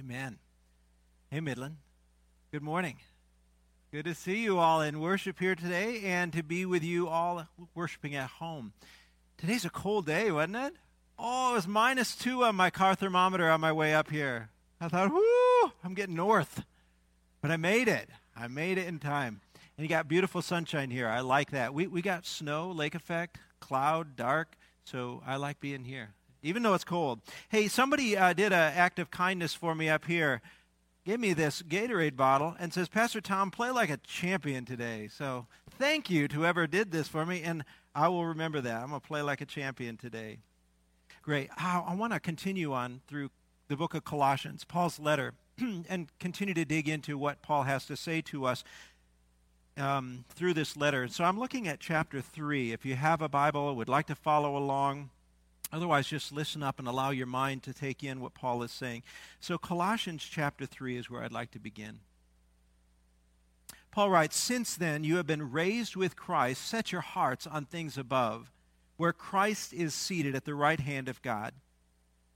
Amen. Hey, Midland. Good morning. Good to see you all in worship here today and to be with you all worshiping at home. Today's a cold day, wasn't it? Oh, it was minus two on my car thermometer on my way up here. I thought, whoo, I'm getting north. But I made it. I made it in time. And you got beautiful sunshine here. I like that. We, we got snow, lake effect, cloud, dark. So I like being here even though it's cold. Hey, somebody uh, did an act of kindness for me up here. Gave me this Gatorade bottle and says, Pastor Tom, play like a champion today. So thank you to whoever did this for me, and I will remember that. I'm going to play like a champion today. Great. I, I want to continue on through the book of Colossians, Paul's letter, and continue to dig into what Paul has to say to us um, through this letter. So I'm looking at chapter 3. If you have a Bible, would like to follow along, Otherwise, just listen up and allow your mind to take in what Paul is saying. So, Colossians chapter 3 is where I'd like to begin. Paul writes, Since then you have been raised with Christ, set your hearts on things above, where Christ is seated at the right hand of God.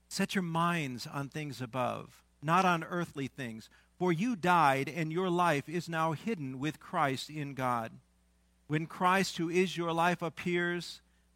Set your minds on things above, not on earthly things, for you died, and your life is now hidden with Christ in God. When Christ, who is your life, appears,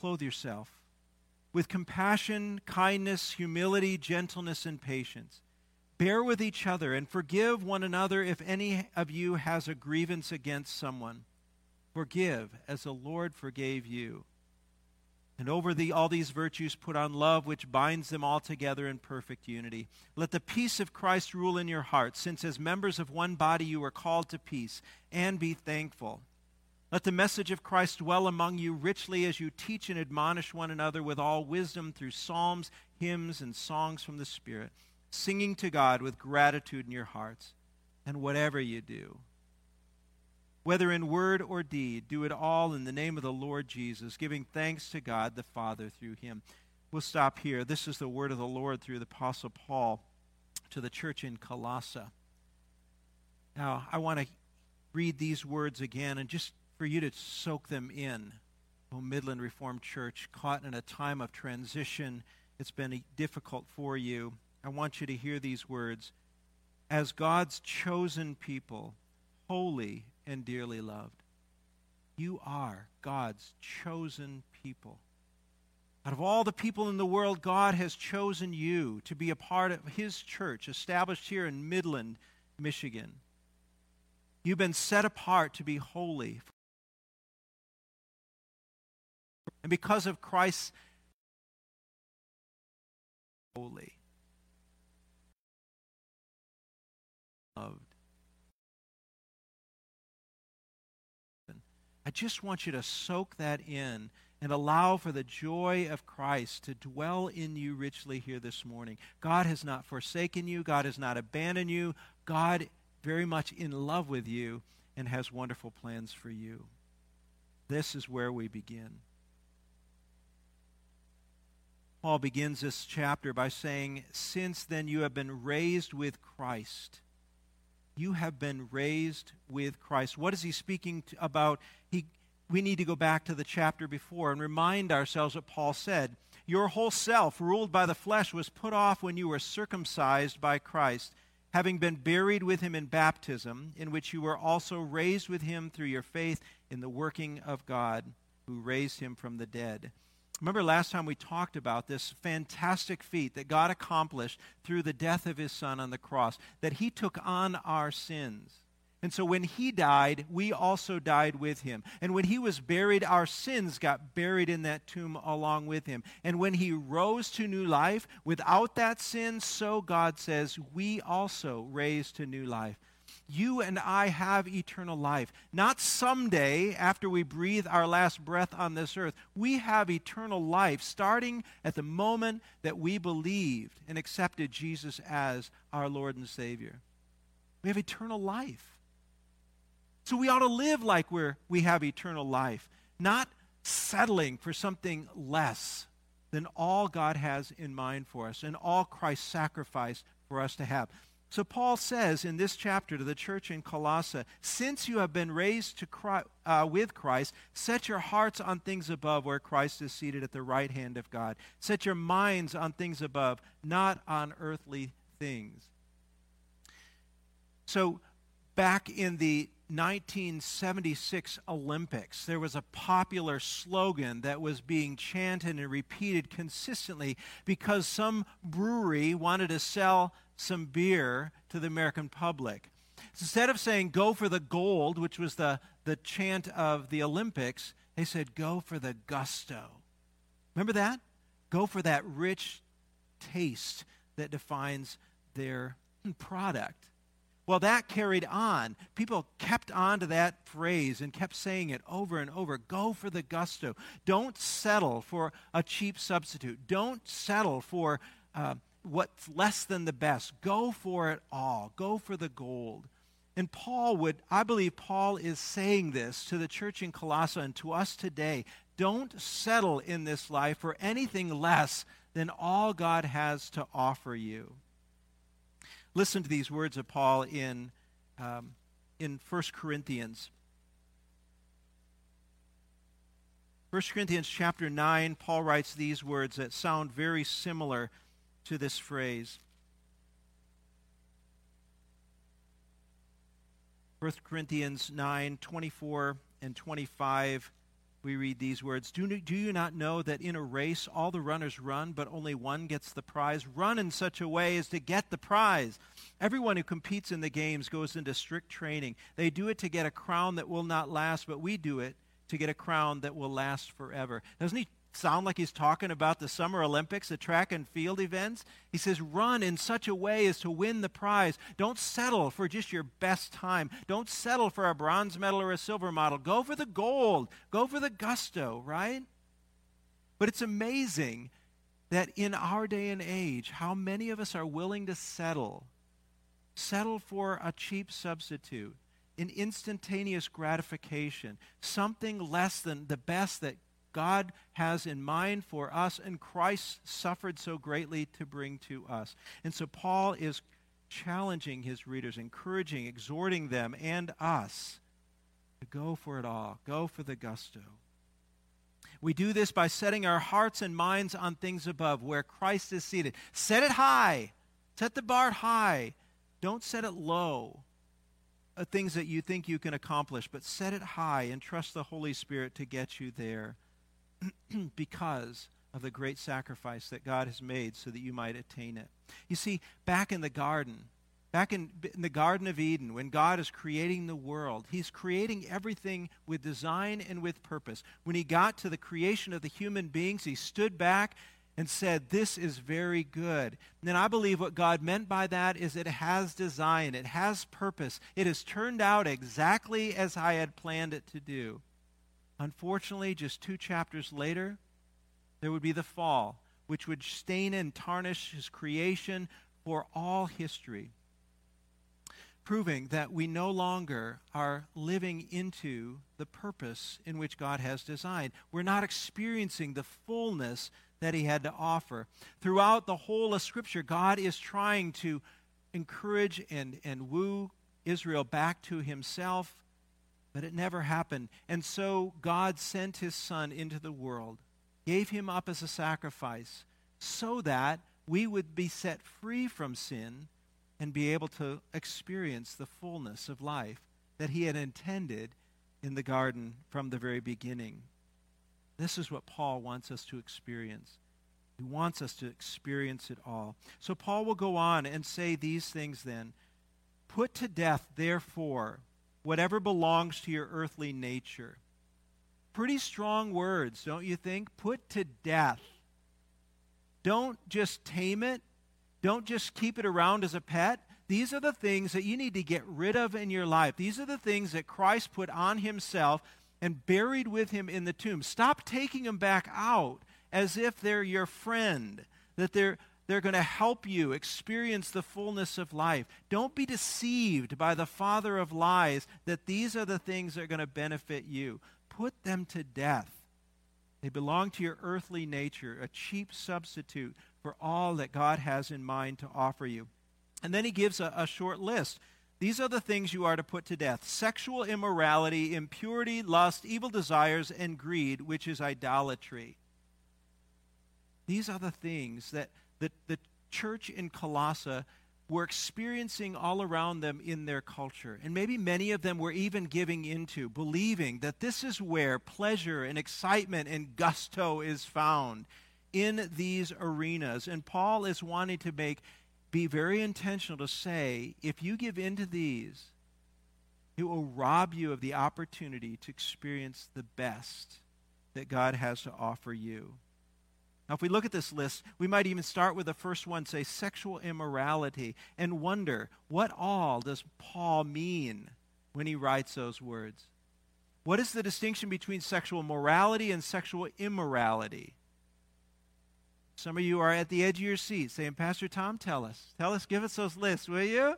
clothe yourself with compassion, kindness, humility, gentleness, and patience. Bear with each other and forgive one another if any of you has a grievance against someone. Forgive as the Lord forgave you. And over the, all these virtues, put on love, which binds them all together in perfect unity. Let the peace of Christ rule in your hearts, since as members of one body you are called to peace, and be thankful. Let the message of Christ dwell among you richly as you teach and admonish one another with all wisdom through psalms, hymns, and songs from the Spirit, singing to God with gratitude in your hearts. And whatever you do, whether in word or deed, do it all in the name of the Lord Jesus, giving thanks to God the Father through him. We'll stop here. This is the word of the Lord through the Apostle Paul to the church in Colossae. Now, I want to read these words again and just for you to soak them in. Oh, Midland Reformed Church, caught in a time of transition, it's been difficult for you. I want you to hear these words. As God's chosen people, holy and dearly loved, you are God's chosen people. Out of all the people in the world, God has chosen you to be a part of His church, established here in Midland, Michigan. You've been set apart to be holy And because of Christ's holy, loved. I just want you to soak that in and allow for the joy of Christ to dwell in you richly here this morning. God has not forsaken you, God has not abandoned you. God very much in love with you and has wonderful plans for you. This is where we begin. Paul begins this chapter by saying, Since then you have been raised with Christ. You have been raised with Christ. What is he speaking about? He, we need to go back to the chapter before and remind ourselves what Paul said. Your whole self, ruled by the flesh, was put off when you were circumcised by Christ, having been buried with him in baptism, in which you were also raised with him through your faith in the working of God, who raised him from the dead Remember last time we talked about this fantastic feat that God accomplished through the death of his son on the cross, that he took on our sins. And so when he died, we also died with him. And when he was buried, our sins got buried in that tomb along with him. And when he rose to new life, without that sin, so God says, we also raise to new life. You and I have eternal life. Not someday after we breathe our last breath on this earth. We have eternal life starting at the moment that we believed and accepted Jesus as our Lord and Savior. We have eternal life. So we ought to live like we're, we have eternal life, not settling for something less than all God has in mind for us and all Christ sacrificed for us to have. So Paul says in this chapter to the church in Colossae, since you have been raised to Christ, uh, with Christ, set your hearts on things above where Christ is seated at the right hand of God. Set your minds on things above, not on earthly things. So back in the 1976 Olympics, there was a popular slogan that was being chanted and repeated consistently because some brewery wanted to sell some beer to the American public. Instead of saying, go for the gold, which was the, the chant of the Olympics, they said, go for the gusto. Remember that? Go for that rich taste that defines their product. Well, that carried on. People kept on to that phrase and kept saying it over and over. Go for the gusto. Don't settle for a cheap substitute. Don't settle for uh, what's less than the best. Go for it all. Go for the gold. And Paul would, I believe Paul is saying this to the church in Colossae and to us today. Don't settle in this life for anything less than all God has to offer you. Listen to these words of Paul in, um, in 1 Corinthians. 1 Corinthians chapter 9, Paul writes these words that sound very similar to this phrase. 1 Corinthians 9, 24 and 25 we read these words do, do you not know that in a race all the runners run, but only one gets the prize? Run in such a way as to get the prize. Everyone who competes in the games goes into strict training. They do it to get a crown that will not last, but we do it to get a crown that will last forever. Doesn't he sound like he's talking about the Summer Olympics, the track and field events. He says, run in such a way as to win the prize. Don't settle for just your best time. Don't settle for a bronze medal or a silver medal. Go for the gold. Go for the gusto, right? But it's amazing that in our day and age, how many of us are willing to settle? Settle for a cheap substitute, an instantaneous gratification, something less than the best that God has in mind for us, and Christ suffered so greatly to bring to us. And so Paul is challenging his readers, encouraging, exhorting them and us to go for it all, go for the gusto. We do this by setting our hearts and minds on things above, where Christ is seated. Set it high, set the bar high. Don't set it low. Uh, things that you think you can accomplish, but set it high and trust the Holy Spirit to get you there. because of the great sacrifice that God has made so that you might attain it. You see, back in the garden, back in, in, the Garden of Eden, when God is creating the world, He's creating everything with design and with purpose. When He got to the creation of the human beings, He stood back and said, This is very good. And I believe what God meant by that is it has design, it has purpose, it has turned out exactly as I had planned it to do. Unfortunately, just two chapters later, there would be the fall, which would stain and tarnish his creation for all history, proving that we no longer are living into the purpose in which God has designed. We're not experiencing the fullness that he had to offer. Throughout the whole of Scripture, God is trying to encourage and, and woo Israel back to himself but it never happened. And so God sent his son into the world, gave him up as a sacrifice, so that we would be set free from sin and be able to experience the fullness of life that he had intended in the garden from the very beginning. This is what Paul wants us to experience. He wants us to experience it all. So Paul will go on and say these things then. Put to death, therefore, whatever belongs to your earthly nature. Pretty strong words, don't you think? Put to death. Don't just tame it. Don't just keep it around as a pet. These are the things that you need to get rid of in your life. These are the things that Christ put on himself and buried with him in the tomb. Stop taking them back out as if they're your friend, that they're, they're going to help you experience the fullness of life. Don't be deceived by the father of lies that these are the things that are going to benefit you. Put them to death. They belong to your earthly nature, a cheap substitute for all that God has in mind to offer you. And then he gives a, a short list. These are the things you are to put to death sexual immorality, impurity, lust, evil desires, and greed, which is idolatry. These are the things that the, the church in Colossae were experiencing all around them in their culture. And maybe many of them were even giving into, believing that this is where pleasure and excitement and gusto is found in these arenas. And Paul is wanting to make be very intentional to say if you give into these, it will rob you of the opportunity to experience the best that God has to offer you. Now, if we look at this list, we might even start with the first one, say sexual immorality, and wonder what all does Paul mean when he writes those words? What is the distinction between sexual morality and sexual immorality? Some of you are at the edge of your seat saying, Pastor Tom, tell us. Tell us, give us those lists, will you?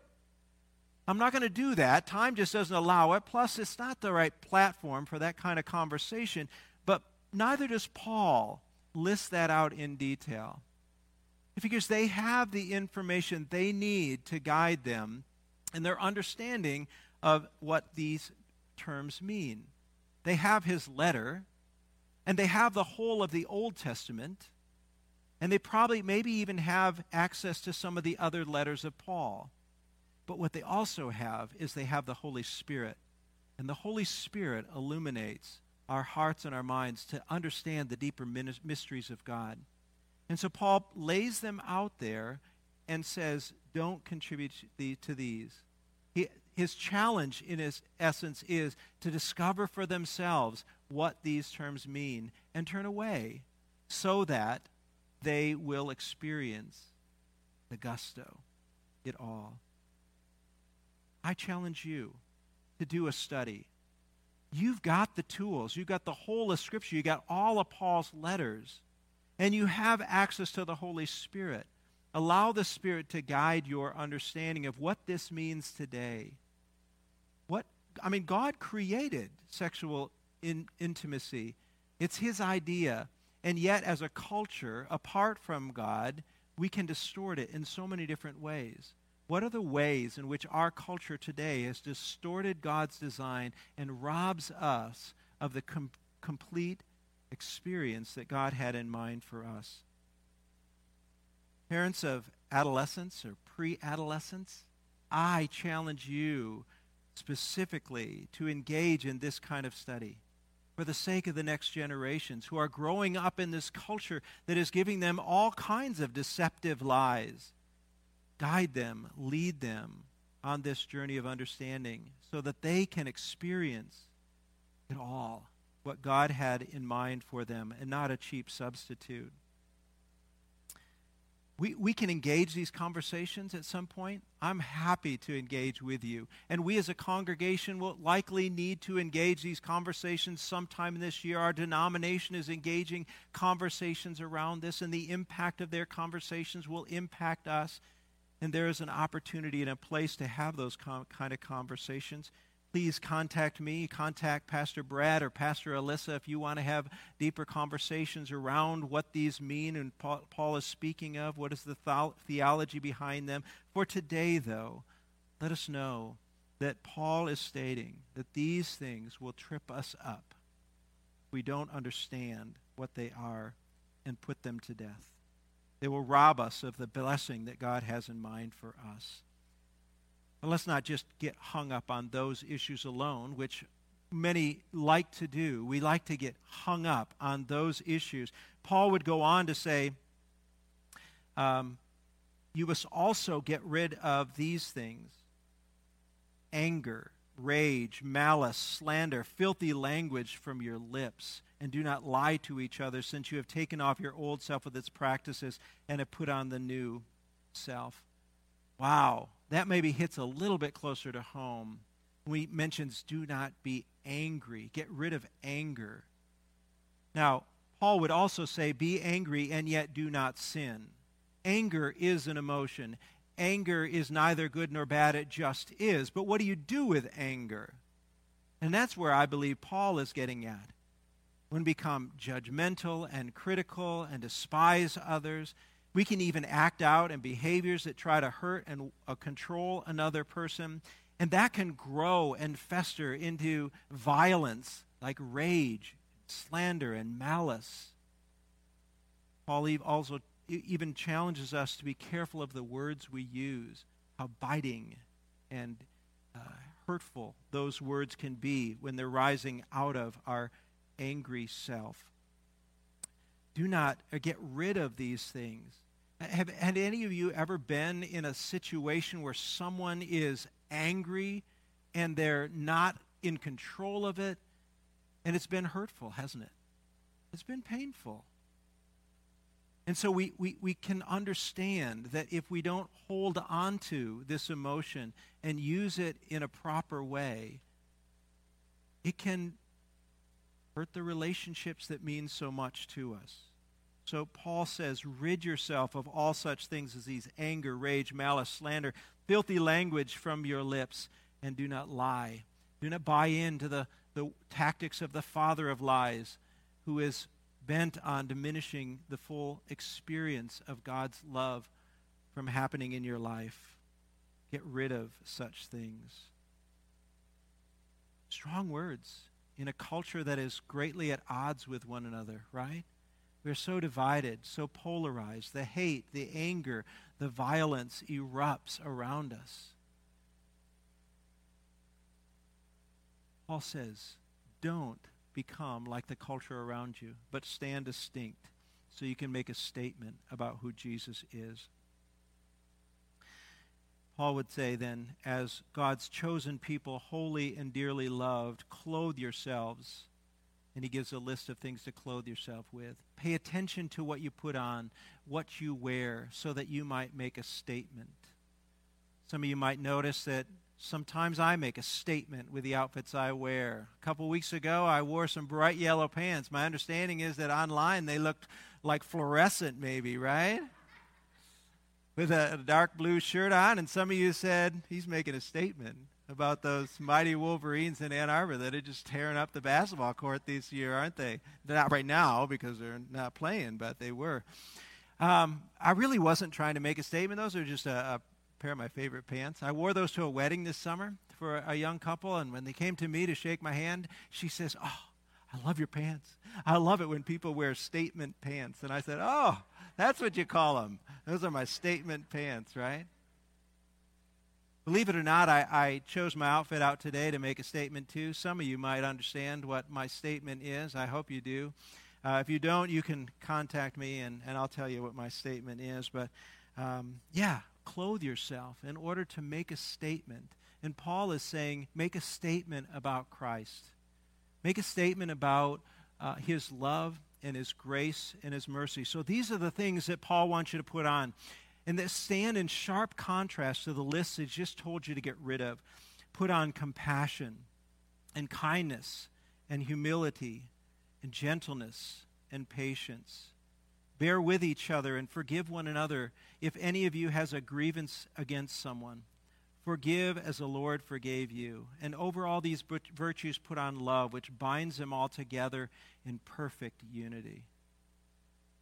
I'm not going to do that. Time just doesn't allow it. Plus, it's not the right platform for that kind of conversation. But neither does Paul list that out in detail. Because they have the information they need to guide them in their understanding of what these terms mean. They have his letter, and they have the whole of the Old Testament, and they probably maybe even have access to some of the other letters of Paul. But what they also have is they have the Holy Spirit. And the Holy Spirit illuminates our hearts and our minds to understand the deeper mysteries of God. And so Paul lays them out there and says, don't contribute to these. He, his challenge, in his essence, is to discover for themselves what these terms mean and turn away so that they will experience the gusto, it all. I challenge you to do a study You've got the tools. You've got the whole of Scripture. You've got all of Paul's letters. And you have access to the Holy Spirit. Allow the Spirit to guide your understanding of what this means today. What I mean, God created sexual in, intimacy. It's his idea. And yet, as a culture, apart from God, we can distort it in so many different ways. What are the ways in which our culture today has distorted God's design and robs us of the com- complete experience that God had in mind for us? Parents of adolescents or pre adolescents, I challenge you specifically to engage in this kind of study for the sake of the next generations who are growing up in this culture that is giving them all kinds of deceptive lies guide them, lead them on this journey of understanding so that they can experience it all, what God had in mind for them, and not a cheap substitute. We, we can engage these conversations at some point. I'm happy to engage with you. And we as a congregation will likely need to engage these conversations sometime this year. Our denomination is engaging conversations around this, and the impact of their conversations will impact us and there is an opportunity and a place to have those com- kind of conversations, please contact me, contact Pastor Brad or Pastor Alyssa if you want to have deeper conversations around what these mean and Paul, Paul is speaking of, what is the th- theology behind them. For today, though, let us know that Paul is stating that these things will trip us up. We don't understand what they are and put them to death. They will rob us of the blessing that God has in mind for us. But let's not just get hung up on those issues alone, which many like to do. We like to get hung up on those issues. Paul would go on to say, um, You must also get rid of these things anger, rage, malice, slander, filthy language from your lips. And do not lie to each other, since you have taken off your old self with its practices and have put on the new self. Wow, that maybe hits a little bit closer to home. We mentions do not be angry. Get rid of anger. Now, Paul would also say, be angry and yet do not sin. Anger is an emotion. Anger is neither good nor bad, it just is. But what do you do with anger? And that's where I believe Paul is getting at. When we become judgmental and critical and despise others, we can even act out in behaviors that try to hurt and uh, control another person. And that can grow and fester into violence like rage, slander, and malice. Paul also even challenges us to be careful of the words we use, how biting and uh, hurtful those words can be when they're rising out of our angry self. Do not uh, get rid of these things. Have, had any of you ever been in a situation where someone is angry and they're not in control of it? And it's been hurtful, hasn't it? It's been painful. And so we, we, we can understand that if we don't hold on to this emotion and use it in a proper way, it can hurt the relationships that mean so much to us. So Paul says, rid yourself of all such things as these anger, rage, malice, slander, filthy language from your lips, and do not lie. Do not buy into the, the tactics of the father of lies, who is bent on diminishing the full experience of God's love from happening in your life. Get rid of such things. Strong words in a culture that is greatly at odds with one another, right? We're so divided, so polarized. The hate, the anger, the violence erupts around us. Paul says, don't become like the culture around you, but stand distinct so you can make a statement about who Jesus is. Paul would say then, as God's chosen people, holy and dearly loved, clothe yourselves. And he gives a list of things to clothe yourself with. Pay attention to what you put on, what you wear, so that you might make a statement. Some of you might notice that Sometimes I make a statement with the outfits I wear. A couple weeks ago, I wore some bright yellow pants. My understanding is that online they looked like fluorescent, maybe, right? With a, a dark blue shirt on, and some of you said he's making a statement about those mighty Wolverines in Ann Arbor that are just tearing up the basketball court this year, aren't they? They're not right now because they're not playing, but they were. Um, I really wasn't trying to make a statement. Those are just a, a pair of my favorite pants. I wore those to a wedding this summer for a young couple, and when they came to me to shake my hand, she says, Oh, I love your pants. I love it when people wear statement pants. And I said, Oh, that's what you call them. Those are my statement pants, right? Believe it or not, I, I, chose my outfit out today to make a statement too. Some of you might understand what my statement is. I hope you do. Uh, if you don't, you can contact me and, and I'll tell you what my statement is. But um, yeah, clothe yourself in order to make a statement. And Paul is saying, make a statement about Christ. Make a statement about uh, his love and his grace and his mercy. So these are the things that Paul wants you to put on. And that stand in sharp contrast to the list he's just told you to get rid of. Put on compassion and kindness and humility and gentleness and patience Bear with each other and forgive one another if any of you has a grievance against someone. Forgive as the Lord forgave you. And over all these virtues, put on love, which binds them all together in perfect unity.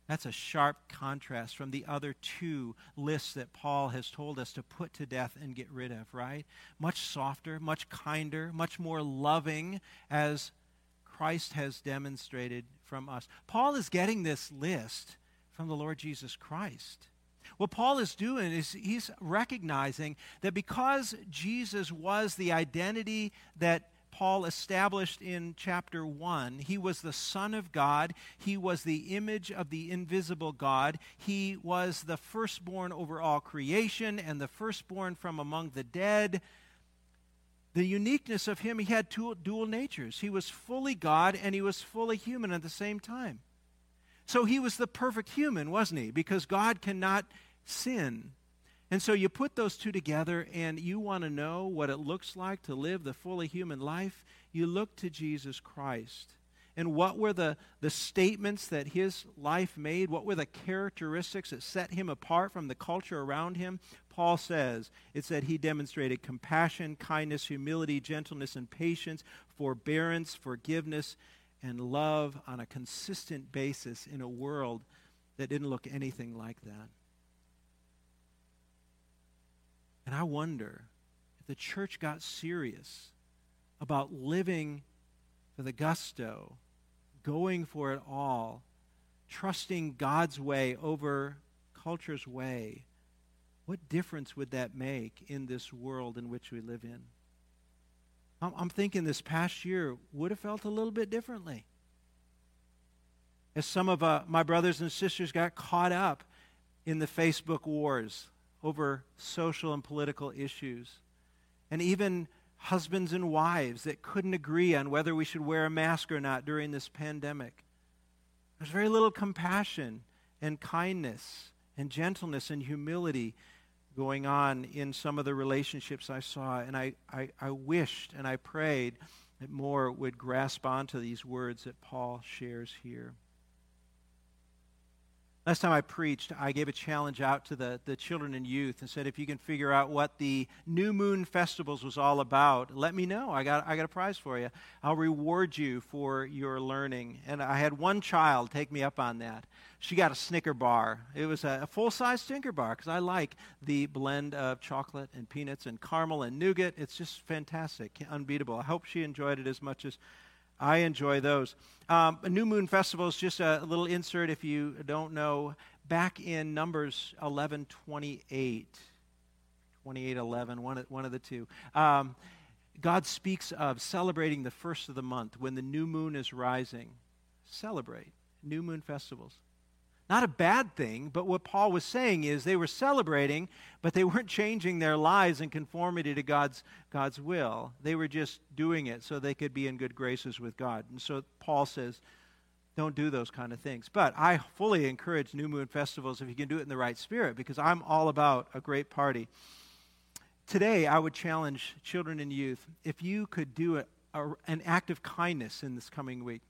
That's a sharp contrast from the other two lists that Paul has told us to put to death and get rid of, right? Much softer, much kinder, much more loving as Christ has demonstrated from us. Paul is getting this list from the Lord Jesus Christ. What Paul is doing is he's recognizing that because Jesus was the identity that Paul established in chapter 1. He was the Son of God, he was the image of the invisible God, he was the firstborn over all creation and the firstborn from among the dead. The uniqueness of him, he had two dual natures. He was fully God and he was fully human at the same time. So he was the perfect human, wasn't he? Because God cannot sin. And so you put those two together and you want to know what it looks like to live the fully human life, you look to Jesus Christ. And what were the, the statements that his life made? What were the characteristics that set him apart from the culture around him? Paul says it's that he demonstrated compassion, kindness, humility, gentleness, and patience, forbearance, forgiveness, and love on a consistent basis in a world that didn't look anything like that. And I wonder if the church got serious about living for the gusto, going for it all, trusting God's way over culture's way, what difference would that make in this world in which we live in? I'm thinking this past year would have felt a little bit differently. As some of uh, my brothers and sisters got caught up in the Facebook wars over social and political issues. And even husbands and wives that couldn't agree on whether we should wear a mask or not during this pandemic. There's very little compassion and kindness and gentleness and humility going on in some of the relationships I saw. And I, I, I wished and I prayed that more would grasp onto these words that Paul shares here. Last time I preached, I gave a challenge out to the, the children and youth and said, if you can figure out what the New Moon Festivals was all about, let me know. I got, I got a prize for you. I'll reward you for your learning. And I had one child take me up on that. She got a Snicker bar. It was a, a full size Snicker bar because I like the blend of chocolate and peanuts and caramel and nougat. It's just fantastic, unbeatable. I hope she enjoyed it as much as I enjoy those. Um, New Moon Festival is just a, little insert if you don't know. Back in Numbers 11 28, 28 11, one, one of the two. Um, God speaks of celebrating the first of the month when the new moon is rising. Celebrate new moon festivals. Not a bad thing, but what Paul was saying is they were celebrating, but they weren't changing their lives in conformity to God's, God's will. They were just doing it so they could be in good graces with God. And so Paul says, don't do those kind of things. But I fully encourage New Moon festivals if you can do it in the right spirit, because I'm all about a great party. Today, I would challenge children and youth if you could do a, a, an act of kindness in this coming week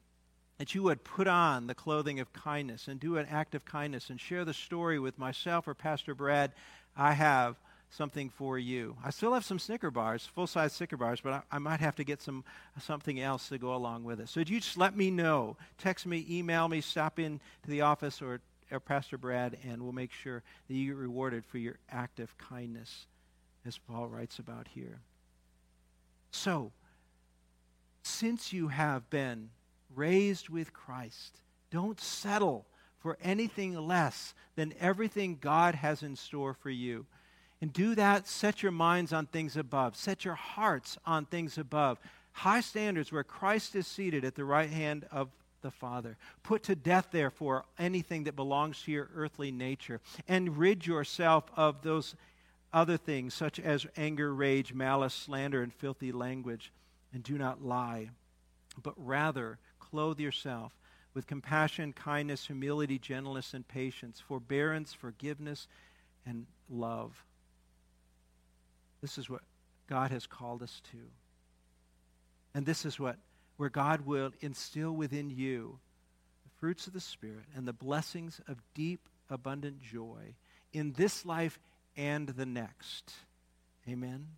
that you would put on the clothing of kindness and do an act of kindness and share the story with myself or Pastor Brad. I have something for you. I still have some Snicker bars, full size Snicker bars, but I, I, might have to get some something else to go along with it. So you just let me know. Text me, email me, stop in to the office or, or Pastor Brad, and we'll make sure that you get rewarded for your act of kindness, as Paul writes about here. So, since you have been raised with Christ. Don't settle for anything less than everything God has in store for you. And do that, set your minds on things above, set your hearts on things above. High standards where Christ is seated at the right hand of the Father. Put to death, therefore, anything that belongs to your earthly nature, and rid yourself of those other things, such as anger, rage, malice, slander, and filthy language. And do not lie, but rather clothe yourself with compassion, kindness, humility, gentleness, and patience, forbearance, forgiveness, and love. This is what God has called us to. And this is what where God will instill within you the fruits of the Spirit and the blessings of deep, abundant joy in this life and the next. Amen.